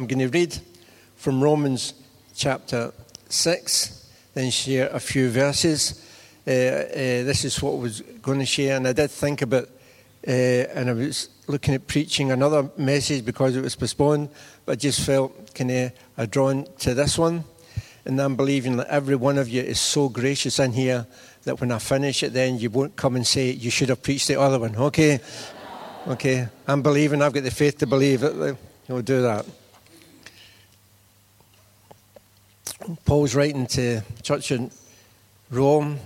I'm going to read from Romans chapter 6, then share a few verses. Uh, uh, this is what I was going to share, and I did think about, uh, and I was looking at preaching another message because it was postponed, but I just felt kind of drawn to this one. And I'm believing that every one of you is so gracious in here that when I finish it, then you won't come and say, You should have preached the other one. Okay? Okay? I'm believing, I've got the faith to believe that you'll do that. Paul's writing to church in Rome.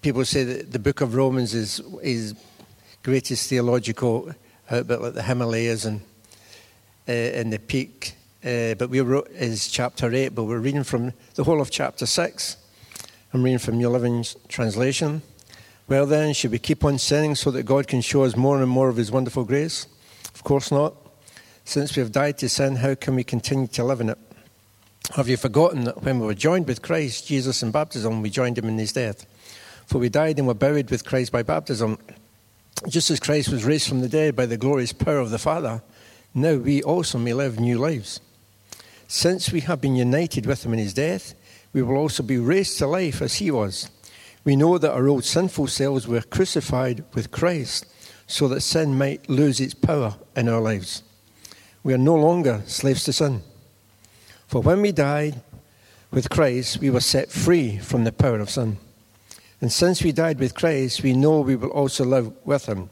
People say that the book of Romans is his greatest theological outbit, like the Himalayas and uh, in the peak. Uh, but we wrote is chapter 8, but we're reading from the whole of chapter 6. I'm reading from New Living Translation. Well, then, should we keep on sinning so that God can show us more and more of His wonderful grace? Of course not. Since we have died to sin, how can we continue to live in it? Have you forgotten that when we were joined with Christ Jesus in baptism, we joined him in his death? For we died and were buried with Christ by baptism. Just as Christ was raised from the dead by the glorious power of the Father, now we also may live new lives. Since we have been united with him in his death, we will also be raised to life as he was. We know that our old sinful selves were crucified with Christ so that sin might lose its power in our lives. We are no longer slaves to sin. For when we died with Christ, we were set free from the power of sin. And since we died with Christ, we know we will also live with him.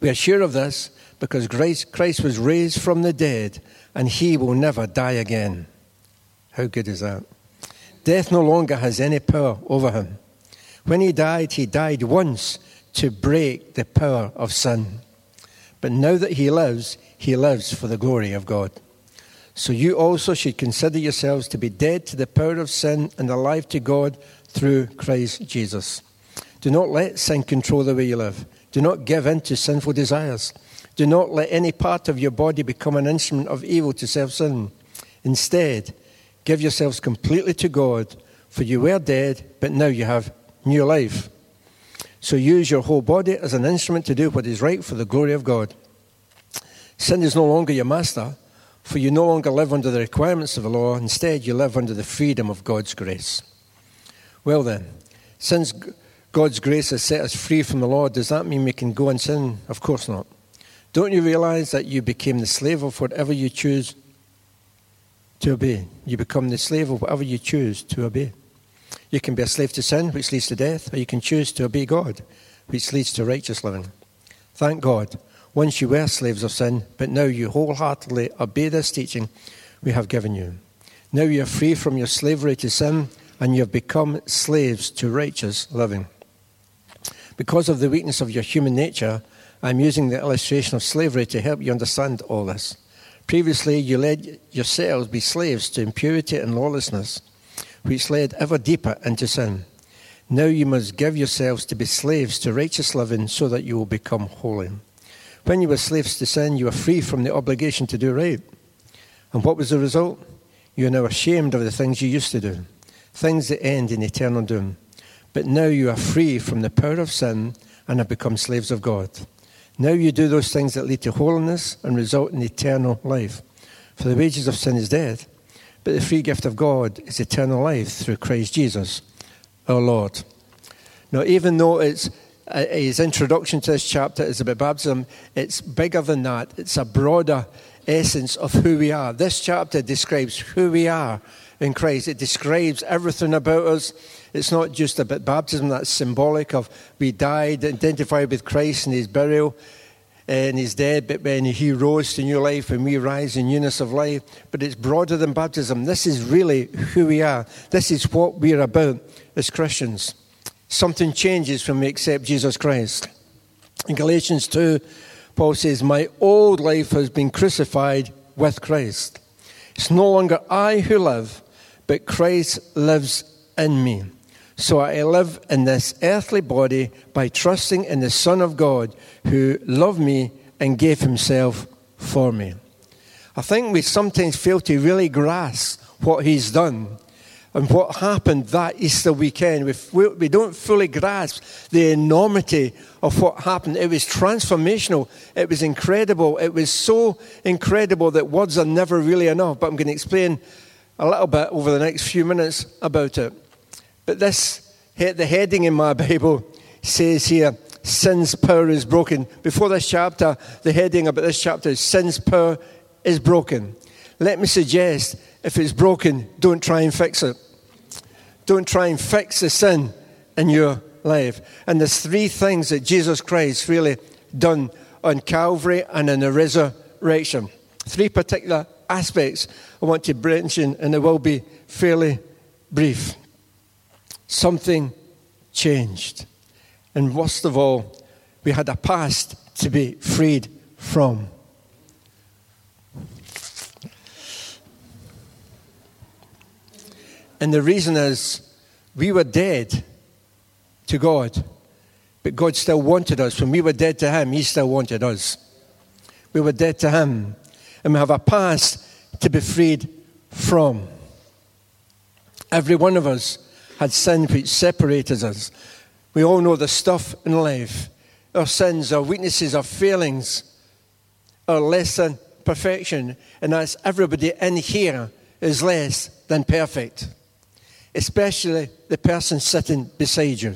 We are sure of this because Christ was raised from the dead and he will never die again. How good is that? Death no longer has any power over him. When he died, he died once to break the power of sin. But now that he lives, he lives for the glory of God. So you also should consider yourselves to be dead to the power of sin and alive to God through Christ Jesus. Do not let sin control the way you live. Do not give in to sinful desires. Do not let any part of your body become an instrument of evil to serve sin. Instead, give yourselves completely to God, for you were dead, but now you have new life. So use your whole body as an instrument to do what is right for the glory of God. Sin is no longer your master for you no longer live under the requirements of the law, instead, you live under the freedom of God's grace. Well, then, since God's grace has set us free from the law, does that mean we can go and sin? Of course not. Don't you realize that you became the slave of whatever you choose to obey? You become the slave of whatever you choose to obey. You can be a slave to sin, which leads to death, or you can choose to obey God, which leads to righteous living. Thank God once you were slaves of sin, but now you wholeheartedly obey this teaching we have given you. Now you are free from your slavery to sin, and you have become slaves to righteous living. Because of the weakness of your human nature, I'm using the illustration of slavery to help you understand all this. Previously, you let yourselves be slaves to impurity and lawlessness, which led ever deeper into sin. Now you must give yourselves to be slaves to righteous living so that you will become holy. When you were slaves to sin, you were free from the obligation to do right. And what was the result? You are now ashamed of the things you used to do, things that end in eternal doom. But now you are free from the power of sin and have become slaves of God. Now you do those things that lead to holiness and result in eternal life. For the wages of sin is death, but the free gift of God is eternal life through Christ Jesus, our Lord. Now, even though it's uh, his introduction to this chapter is about baptism. It's bigger than that, it's a broader essence of who we are. This chapter describes who we are in Christ, it describes everything about us. It's not just about baptism that's symbolic of we died, identified with Christ in his burial and he's dead, but when he rose to new life and we rise in newness of life. But it's broader than baptism. This is really who we are. This is what we're about as Christians something changes when we accept Jesus Christ. In Galatians 2, Paul says, My old life has been crucified with Christ. It's no longer I who live, but Christ lives in me. So I live in this earthly body by trusting in the Son of God who loved me and gave himself for me. I think we sometimes fail to really grasp what he's done and what happened that Easter weekend. We, we don't fully grasp the enormity of what happened. It was transformational. It was incredible. It was so incredible that words are never really enough. But I'm going to explain a little bit over the next few minutes about it. But this, the heading in my Bible says here, sin's power is broken. Before this chapter, the heading about this chapter is sin's power is broken. Let me suggest if it's broken, don't try and fix it. Don't try and fix the sin in your life. And there's three things that Jesus Christ really done on Calvary and in the resurrection. Three particular aspects I want to mention, and it will be fairly brief. Something changed. And worst of all, we had a past to be freed from. And the reason is we were dead to God, but God still wanted us. When we were dead to Him, He still wanted us. We were dead to Him, and we have a past to be freed from. Every one of us had sin which separated us. We all know the stuff in life our sins, our weaknesses, our failings, our less than perfection. And as everybody in here is less than perfect especially the person sitting beside you.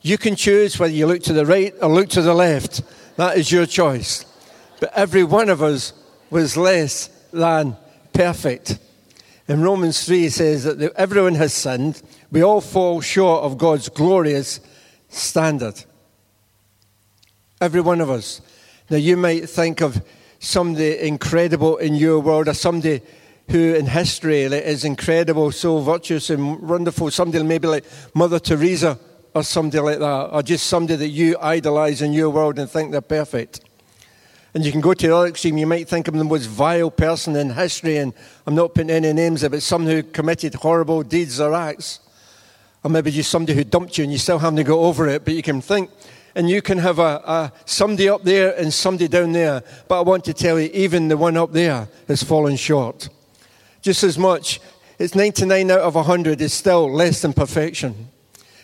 You can choose whether you look to the right or look to the left. That is your choice. But every one of us was less than perfect. In Romans 3 it says that everyone has sinned. We all fall short of God's glorious standard. Every one of us. Now, you might think of somebody incredible in your world or somebody who in history is incredible, so virtuous and wonderful. Somebody maybe like Mother Teresa or somebody like that, or just somebody that you idolize in your world and think they're perfect. And you can go to the other extreme, you might think of the most vile person in history, and I'm not putting any names there, but someone who committed horrible deeds or acts. Or maybe just somebody who dumped you and you still haven't to go over it, but you can think and you can have a, a, somebody up there and somebody down there. But I want to tell you, even the one up there has fallen short just as much. It's 99 out of 100 is still less than perfection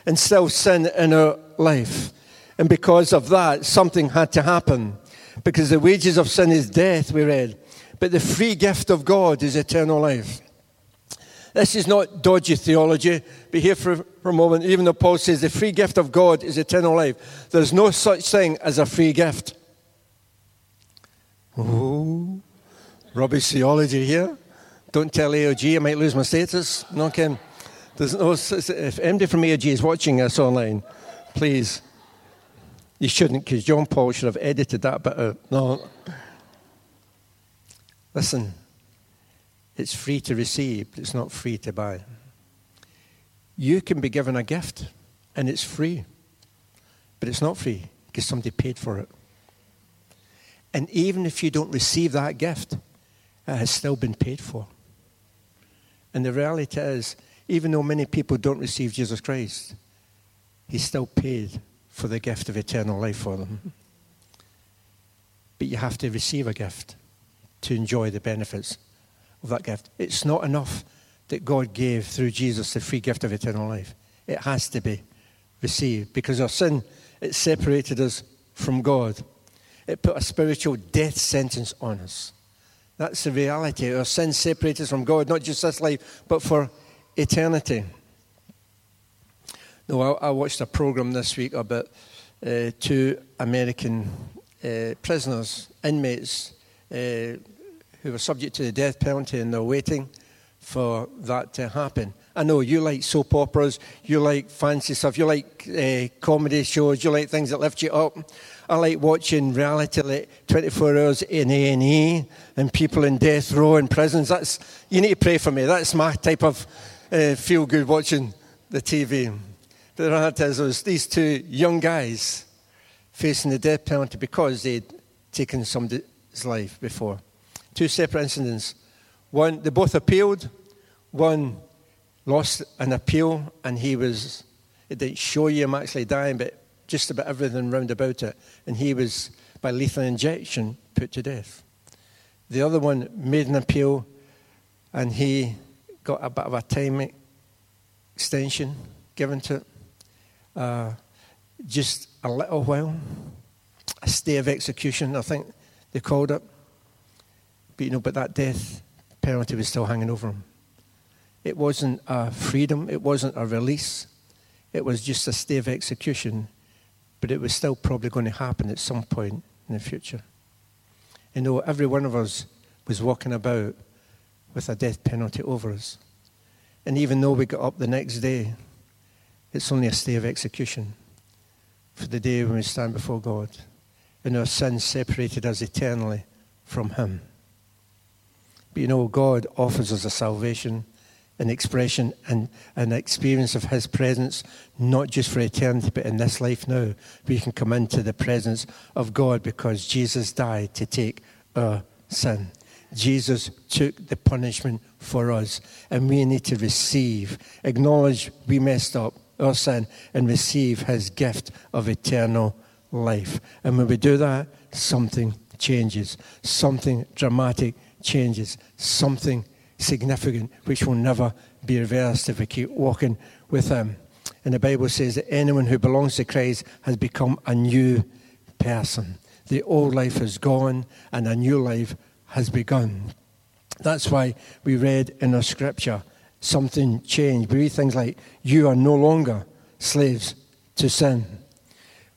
and still sin in our life. And because of that, something had to happen. Because the wages of sin is death, we read. But the free gift of God is eternal life. This is not dodgy theology, but here for, for a moment, even though Paul says the free gift of God is eternal life, there's no such thing as a free gift. Oh, rubbish theology here. Don't tell AOG, I might lose my status. No, Ken. There's no, if anybody from AOG is watching us online, please. You shouldn't, because John Paul should have edited that bit out. No. Listen, it's free to receive, but it's not free to buy. You can be given a gift, and it's free, but it's not free because somebody paid for it. And even if you don't receive that gift, it has still been paid for. And the reality is, even though many people don't receive Jesus Christ, He still paid for the gift of eternal life for them. But you have to receive a gift to enjoy the benefits of that gift. It's not enough that God gave through Jesus the free gift of eternal life. It has to be received because our sin, it separated us from God. It put a spiritual death sentence on us. That's the reality. Our sin separates us from God, not just this life, but for eternity. No, I, I watched a program this week about uh, two American uh, prisoners, inmates, uh, who were subject to the death penalty and they're waiting for that to happen. I know you like soap operas, you like fancy stuff, you like uh, comedy shows, you like things that lift you up. I like watching reality like 24 hours in A&E and people in death row in prisons. That's, you need to pray for me. That's my type of uh, feel good watching the TV. But the reality is, was these two young guys facing the death penalty because they'd taken somebody's life before. Two separate incidents. One, they both appealed. One lost an appeal, and he was, it didn't show you him actually dying, but just about everything round about it. And he was, by lethal injection, put to death. The other one made an appeal and he got a bit of a time extension given to it. Uh, just a little while, a stay of execution, I think they called it. But you know, but that death penalty was still hanging over him. It wasn't a freedom, it wasn't a release, it was just a stay of execution, but it was still probably going to happen at some point in the future. You know, every one of us was walking about with a death penalty over us. And even though we got up the next day, it's only a stay of execution for the day when we stand before God. And our sins separated us eternally from Him. But you know, God offers us a salvation, an expression, and an experience of His presence, not just for eternity, but in this life now. We can come into the presence of God because Jesus died to take our sin. Jesus took the punishment for us, and we need to receive, acknowledge we messed up, our sin, and receive his gift of eternal life. And when we do that, something changes, something dramatic changes, something significant which will never be reversed if we keep walking with him. And the Bible says that anyone who belongs to Christ has become a new person. The old life is gone and a new life has begun. That's why we read in our scripture something changed. We read things like, You are no longer slaves to sin.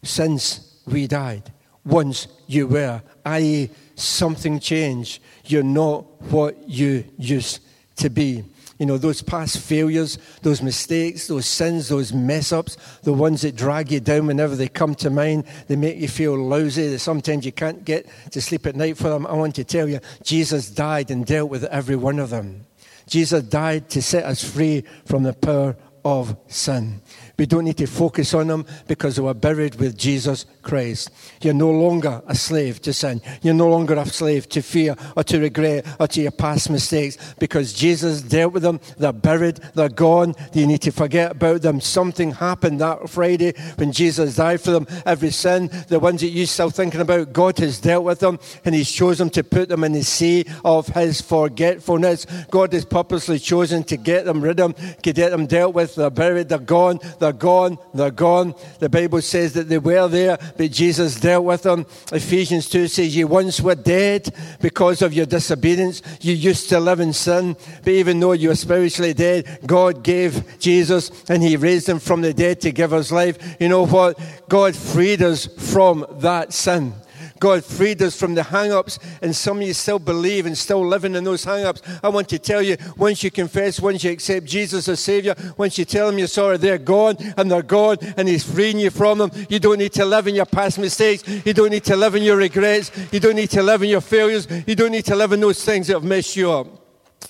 Since we died, once you were, i.e., something changed. You're not what you used to be. You know, those past failures, those mistakes, those sins, those mess ups, the ones that drag you down whenever they come to mind, they make you feel lousy, that sometimes you can't get to sleep at night for them. I want to tell you, Jesus died and dealt with every one of them. Jesus died to set us free from the power of sin. We don't need to focus on them because they were buried with Jesus Christ. You're no longer a slave to sin. You're no longer a slave to fear or to regret or to your past mistakes because Jesus dealt with them. They're buried. They're gone. You need to forget about them. Something happened that Friday when Jesus died for them. Every sin, the ones that you're still thinking about, God has dealt with them and He's chosen to put them in the sea of His forgetfulness. God has purposely chosen to get them rid of them, to get them dealt with. They're buried. They're gone. They're gone. They're gone. The Bible says that they were there but Jesus dealt with them. Ephesians 2 says, You once were dead because of your disobedience. You used to live in sin, but even though you were spiritually dead, God gave Jesus and He raised Him from the dead to give us life. You know what? God freed us from that sin. God freed us from the hang ups, and some of you still believe and still living in those hang ups. I want to tell you once you confess, once you accept Jesus as Savior, once you tell Him you're sorry, they're gone and they're gone, and He's freeing you from them. You don't need to live in your past mistakes. You don't need to live in your regrets. You don't need to live in your failures. You don't need to live in those things that have messed you up.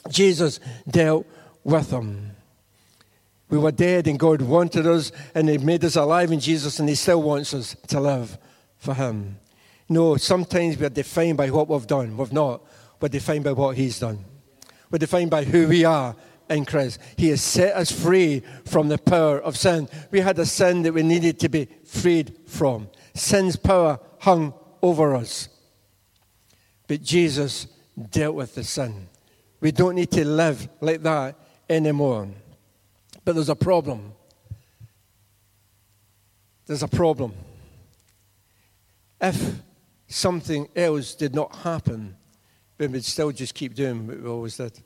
Jesus dealt with them. We were dead, and God wanted us, and He made us alive in Jesus, and He still wants us to live for Him. No, sometimes we're defined by what we've done. We've not. We're defined by what He's done. We're defined by who we are in Christ. He has set us free from the power of sin. We had a sin that we needed to be freed from. Sin's power hung over us. But Jesus dealt with the sin. We don't need to live like that anymore. But there's a problem. There's a problem. If something else did not happen, but we'd still just keep doing what we always did.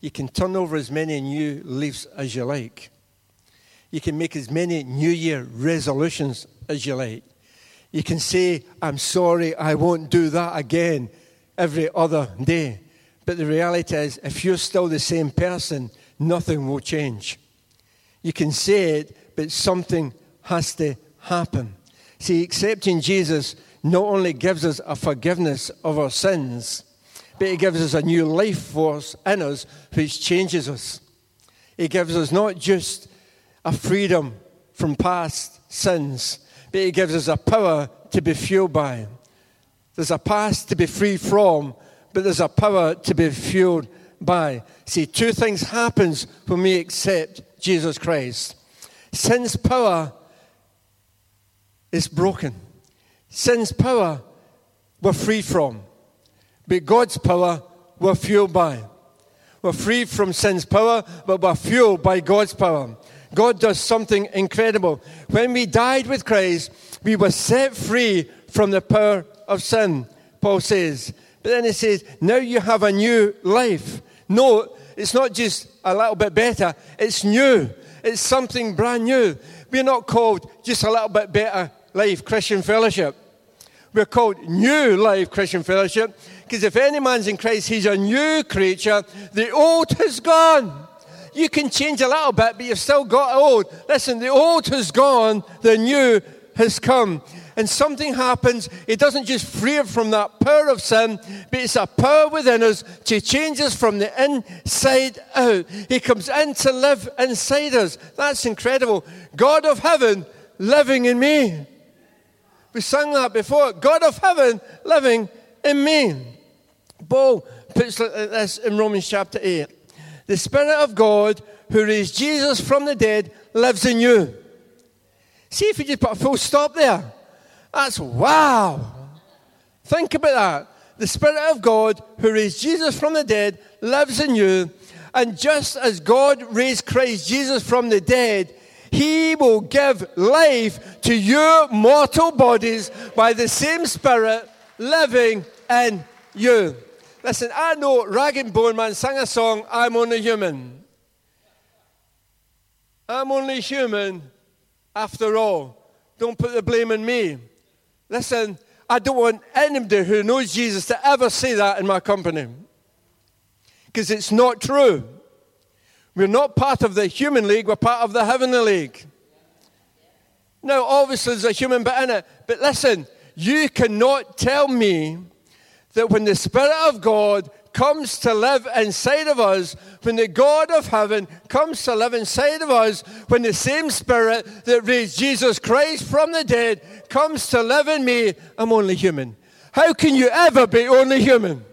You can turn over as many new leaves as you like. You can make as many New Year resolutions as you like. You can say, I'm sorry, I won't do that again every other day. But the reality is, if you're still the same person, nothing will change. You can say it, but something has to happen. See, accepting Jesus not only gives us a forgiveness of our sins, but He gives us a new life force in us which changes us. He gives us not just a freedom from past sins, but He gives us a power to be fueled by. There's a past to be free from, but there's a power to be fueled by. See, two things happens when we accept Jesus Christ. Sin's power is broken. Sin's power we're free from, but God's power we're fueled by. We're free from sin's power, but we're fueled by God's power. God does something incredible. When we died with Christ, we were set free from the power of sin, Paul says. But then he says, now you have a new life. No, it's not just a little bit better, it's new. It's something brand new. We're not called just a little bit better life Christian fellowship. We're called New Life Christian Fellowship because if any man's in Christ, he's a new creature. The old has gone. You can change a little bit, but you've still got old. Listen, the old has gone, the new has come. And something happens, it doesn't just free us from that power of sin, but it's a power within us to change us from the inside out. He comes in to live inside us. That's incredible. God of heaven living in me. We sang that before. God of heaven living in me. Paul puts it like this in Romans chapter 8. The Spirit of God who raised Jesus from the dead lives in you. See if you just put a full stop there. That's wow. Think about that. The Spirit of God who raised Jesus from the dead lives in you. And just as God raised Christ Jesus from the dead, he will give life to your mortal bodies by the same Spirit living in you. Listen, I know Rag and Bone Man sang a song, I'm only human. I'm only human after all. Don't put the blame on me. Listen, I don't want anybody who knows Jesus to ever say that in my company. Because it's not true. We're not part of the human league, we're part of the heavenly league. Now, obviously, there's a human bit in it, but listen, you cannot tell me that when the Spirit of God comes to live inside of us, when the God of heaven comes to live inside of us, when the same Spirit that raised Jesus Christ from the dead comes to live in me, I'm only human. How can you ever be only human?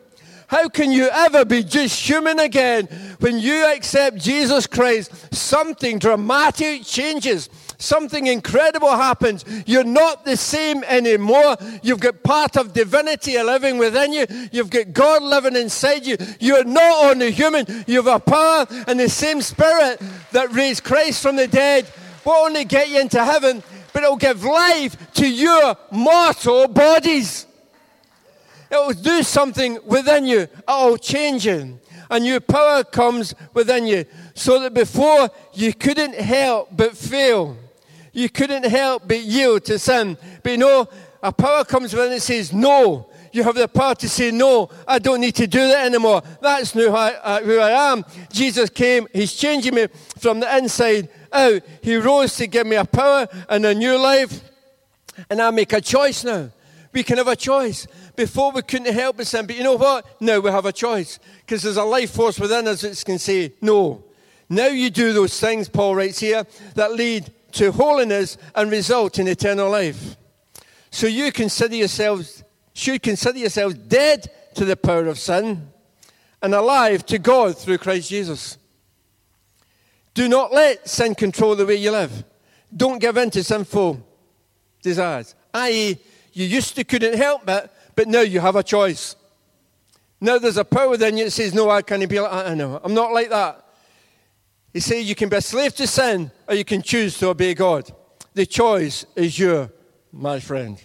How can you ever be just human again when you accept Jesus Christ? Something dramatic changes. Something incredible happens. You're not the same anymore. You've got part of divinity living within you. You've got God living inside you. You're not only human, you have a power and the same spirit that raised Christ from the dead will only get you into heaven, but it'll give life to your mortal bodies. It will do something within you. It will change you. A new power comes within you. So that before you couldn't help but fail. You couldn't help but yield to sin. But you know, a power comes within and says, No. You have the power to say, No, I don't need to do that anymore. That's who uh, who I am. Jesus came, He's changing me from the inside out. He rose to give me a power and a new life. And I make a choice now. We can have a choice. Before we couldn't help but sin, but you know what? Now we have a choice because there's a life force within us that can say no. Now you do those things, Paul writes here, that lead to holiness and result in eternal life. So you consider yourselves, should consider yourselves dead to the power of sin and alive to God through Christ Jesus. Do not let sin control the way you live. Don't give in to sinful desires. I.e., you used to couldn't help it, but now you have a choice. Now there's a power within you that says, No, I can't be like. I know. I'm not like that. He says you can be a slave to sin or you can choose to obey God. The choice is your, my friend.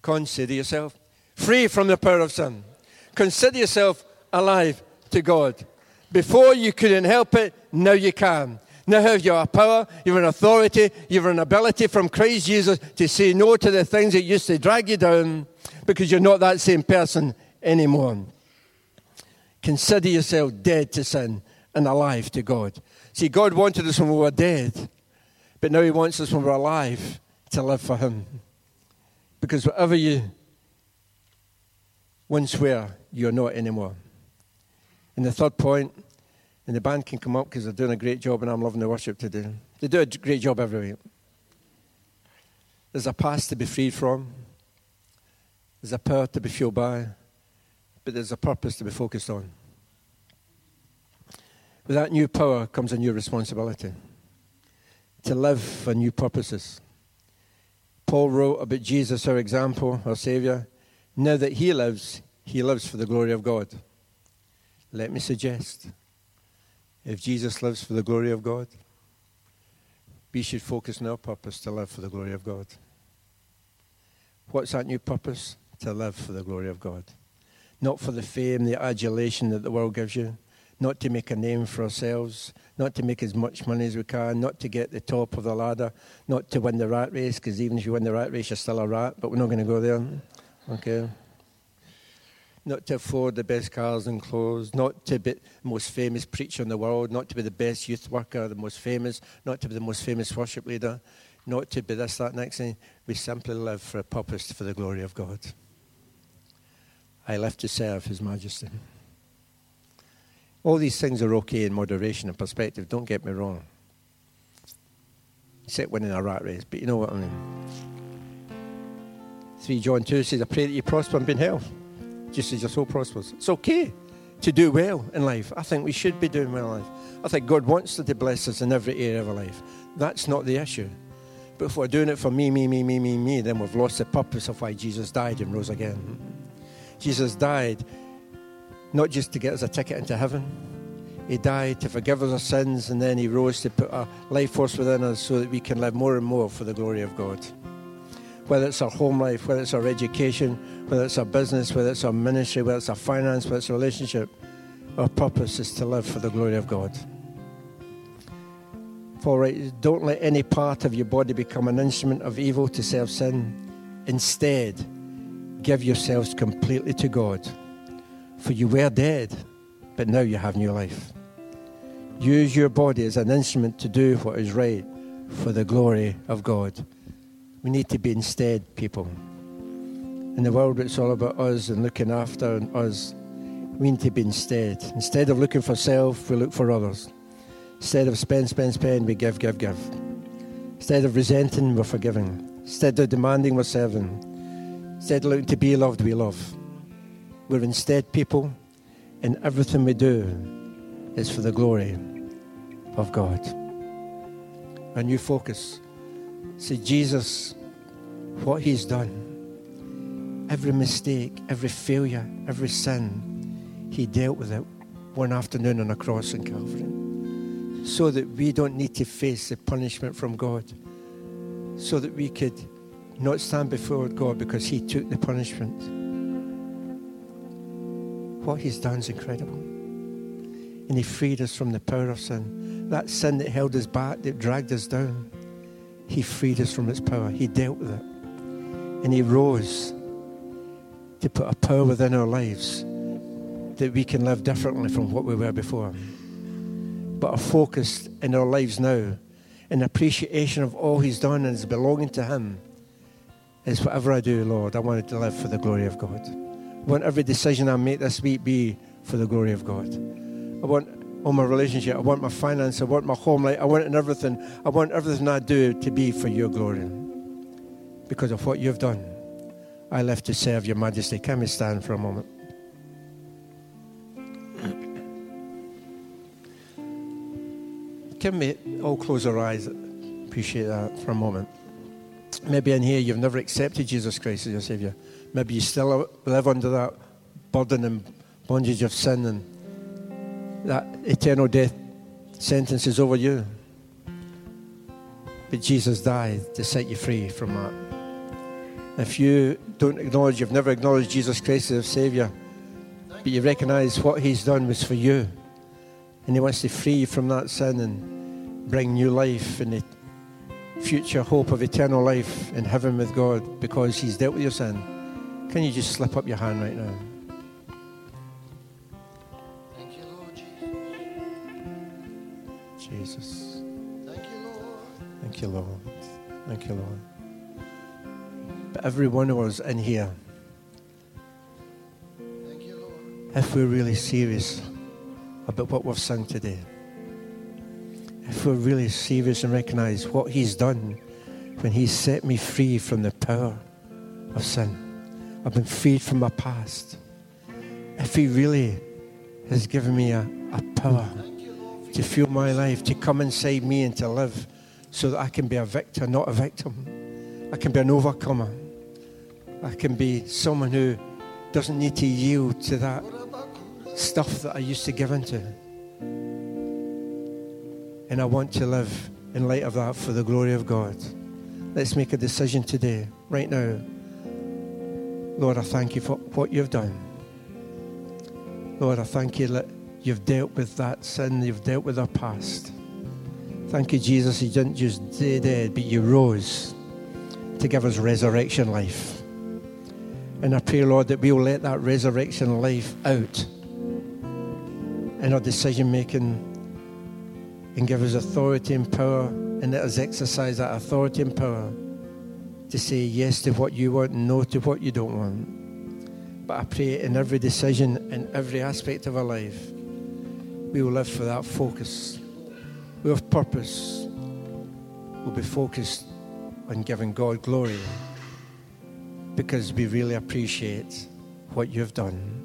Consider yourself free from the power of sin. Consider yourself alive to God. Before you couldn't help it, now you can. Now have you a power, you have an authority, you have an ability from Christ Jesus to say no to the things that used to drag you down because you're not that same person anymore. Consider yourself dead to sin and alive to God. See, God wanted us when we were dead, but now He wants us when we're alive to live for Him. Because whatever you once were, you're not anymore. And the third point, and the band can come up because they're doing a great job and I'm loving the worship today. They do a great job every week. There's a past to be freed from. There's a power to be fueled by, but there's a purpose to be focused on. With that new power comes a new responsibility to live for new purposes. Paul wrote about Jesus, our example, our Savior. Now that he lives, he lives for the glory of God. Let me suggest if Jesus lives for the glory of God, we should focus on our purpose to live for the glory of God. What's that new purpose? To live for the glory of God. Not for the fame, the adulation that the world gives you, not to make a name for ourselves, not to make as much money as we can, not to get the top of the ladder, not to win the rat race, because even if you win the rat race, you're still a rat, but we're not going to go there. Okay? Not to afford the best cars and clothes, not to be the most famous preacher in the world, not to be the best youth worker, the most famous, not to be the most famous worship leader, not to be this, that, next thing. We simply live for a purpose for the glory of God. I live to serve His Majesty. All these things are okay in moderation and perspective, don't get me wrong. Except winning a rat race, but you know what I mean. 3 John 2 says, I pray that you prosper and be in health, just as your soul prospers. It's okay to do well in life. I think we should be doing well in life. I think God wants to bless us in every area of our life. That's not the issue. But if we're doing it for me, me, me, me, me, me, then we've lost the purpose of why Jesus died and rose again. Jesus died not just to get us a ticket into heaven. He died to forgive us our sins, and then He rose to put a life force within us so that we can live more and more for the glory of God. Whether it's our home life, whether it's our education, whether it's our business, whether it's our ministry, whether it's our finance, whether it's our relationship, our purpose is to live for the glory of God. For don't let any part of your body become an instrument of evil to serve sin. Instead, give yourselves completely to God for you were dead, but now you have new life. Use your body as an instrument to do what is right for the glory of God. We need to be instead people. In the world, it's all about us and looking after us. We need to be instead. Instead of looking for self, we look for others. Instead of spend, spend, spend, we give, give, give. Instead of resenting, we're forgiving. Instead of demanding, we're serving. Instead of looking to be loved, we love. We're instead people, and everything we do is for the glory of God. A new focus. See, Jesus, what He's done, every mistake, every failure, every sin, He dealt with it one afternoon on a cross in Calvary. So that we don't need to face the punishment from God. So that we could not stand before God because He took the punishment what He's done is incredible. And He freed us from the power of sin. That sin that held us back, that dragged us down, He freed us from its power. He dealt with it. And He rose to put a power within our lives that we can live differently from what we were before. But a focus in our lives now, an appreciation of all He's done and is belonging to Him, is whatever I do, Lord, I want to live for the glory of God. I want every decision I make this week be for the glory of God. I want all my relationship. I want my finance. I want my home life. I want in everything. I want everything I do to be for your glory. Because of what you've done, I live to serve your majesty. Can we stand for a moment? Can we all close our eyes? Appreciate that for a moment. Maybe in here you've never accepted Jesus Christ as your Savior. Maybe you still live under that burden and bondage of sin, and that eternal death sentence is over you. But Jesus died to set you free from that. If you don't acknowledge, you've never acknowledged Jesus Christ as a Savior, but you recognize what He's done was for you, and He wants to free you from that sin and bring new life and the future hope of eternal life in heaven with God because He's dealt with your sin. Can you just slip up your hand right now? Jesus. Thank you, Lord. Thank you, Lord. Thank you, Lord. But every one of us in here, Thank you, Lord. if we're really serious about what we've sung today, if we're really serious and recognize what He's done when He set me free from the power of sin, I've been freed from my past. If He really has given me a, a power Thank you, Lord. To fuel my life, to come inside me and to live so that I can be a victor, not a victim. I can be an overcomer. I can be someone who doesn't need to yield to that stuff that I used to give into. And I want to live in light of that for the glory of God. Let's make a decision today, right now. Lord, I thank you for what you've done. Lord, I thank you that you've dealt with that sin, you've dealt with our past. Thank you, Jesus, you didn't just stay dead, but you rose to give us resurrection life. And I pray, Lord, that we will let that resurrection life out in our decision making and give us authority and power and let us exercise that authority and power to say yes to what you want and no to what you don't want. But I pray in every decision, in every aspect of our life, we will live without focus. We have purpose. We'll be focused on giving God glory because we really appreciate what you've done.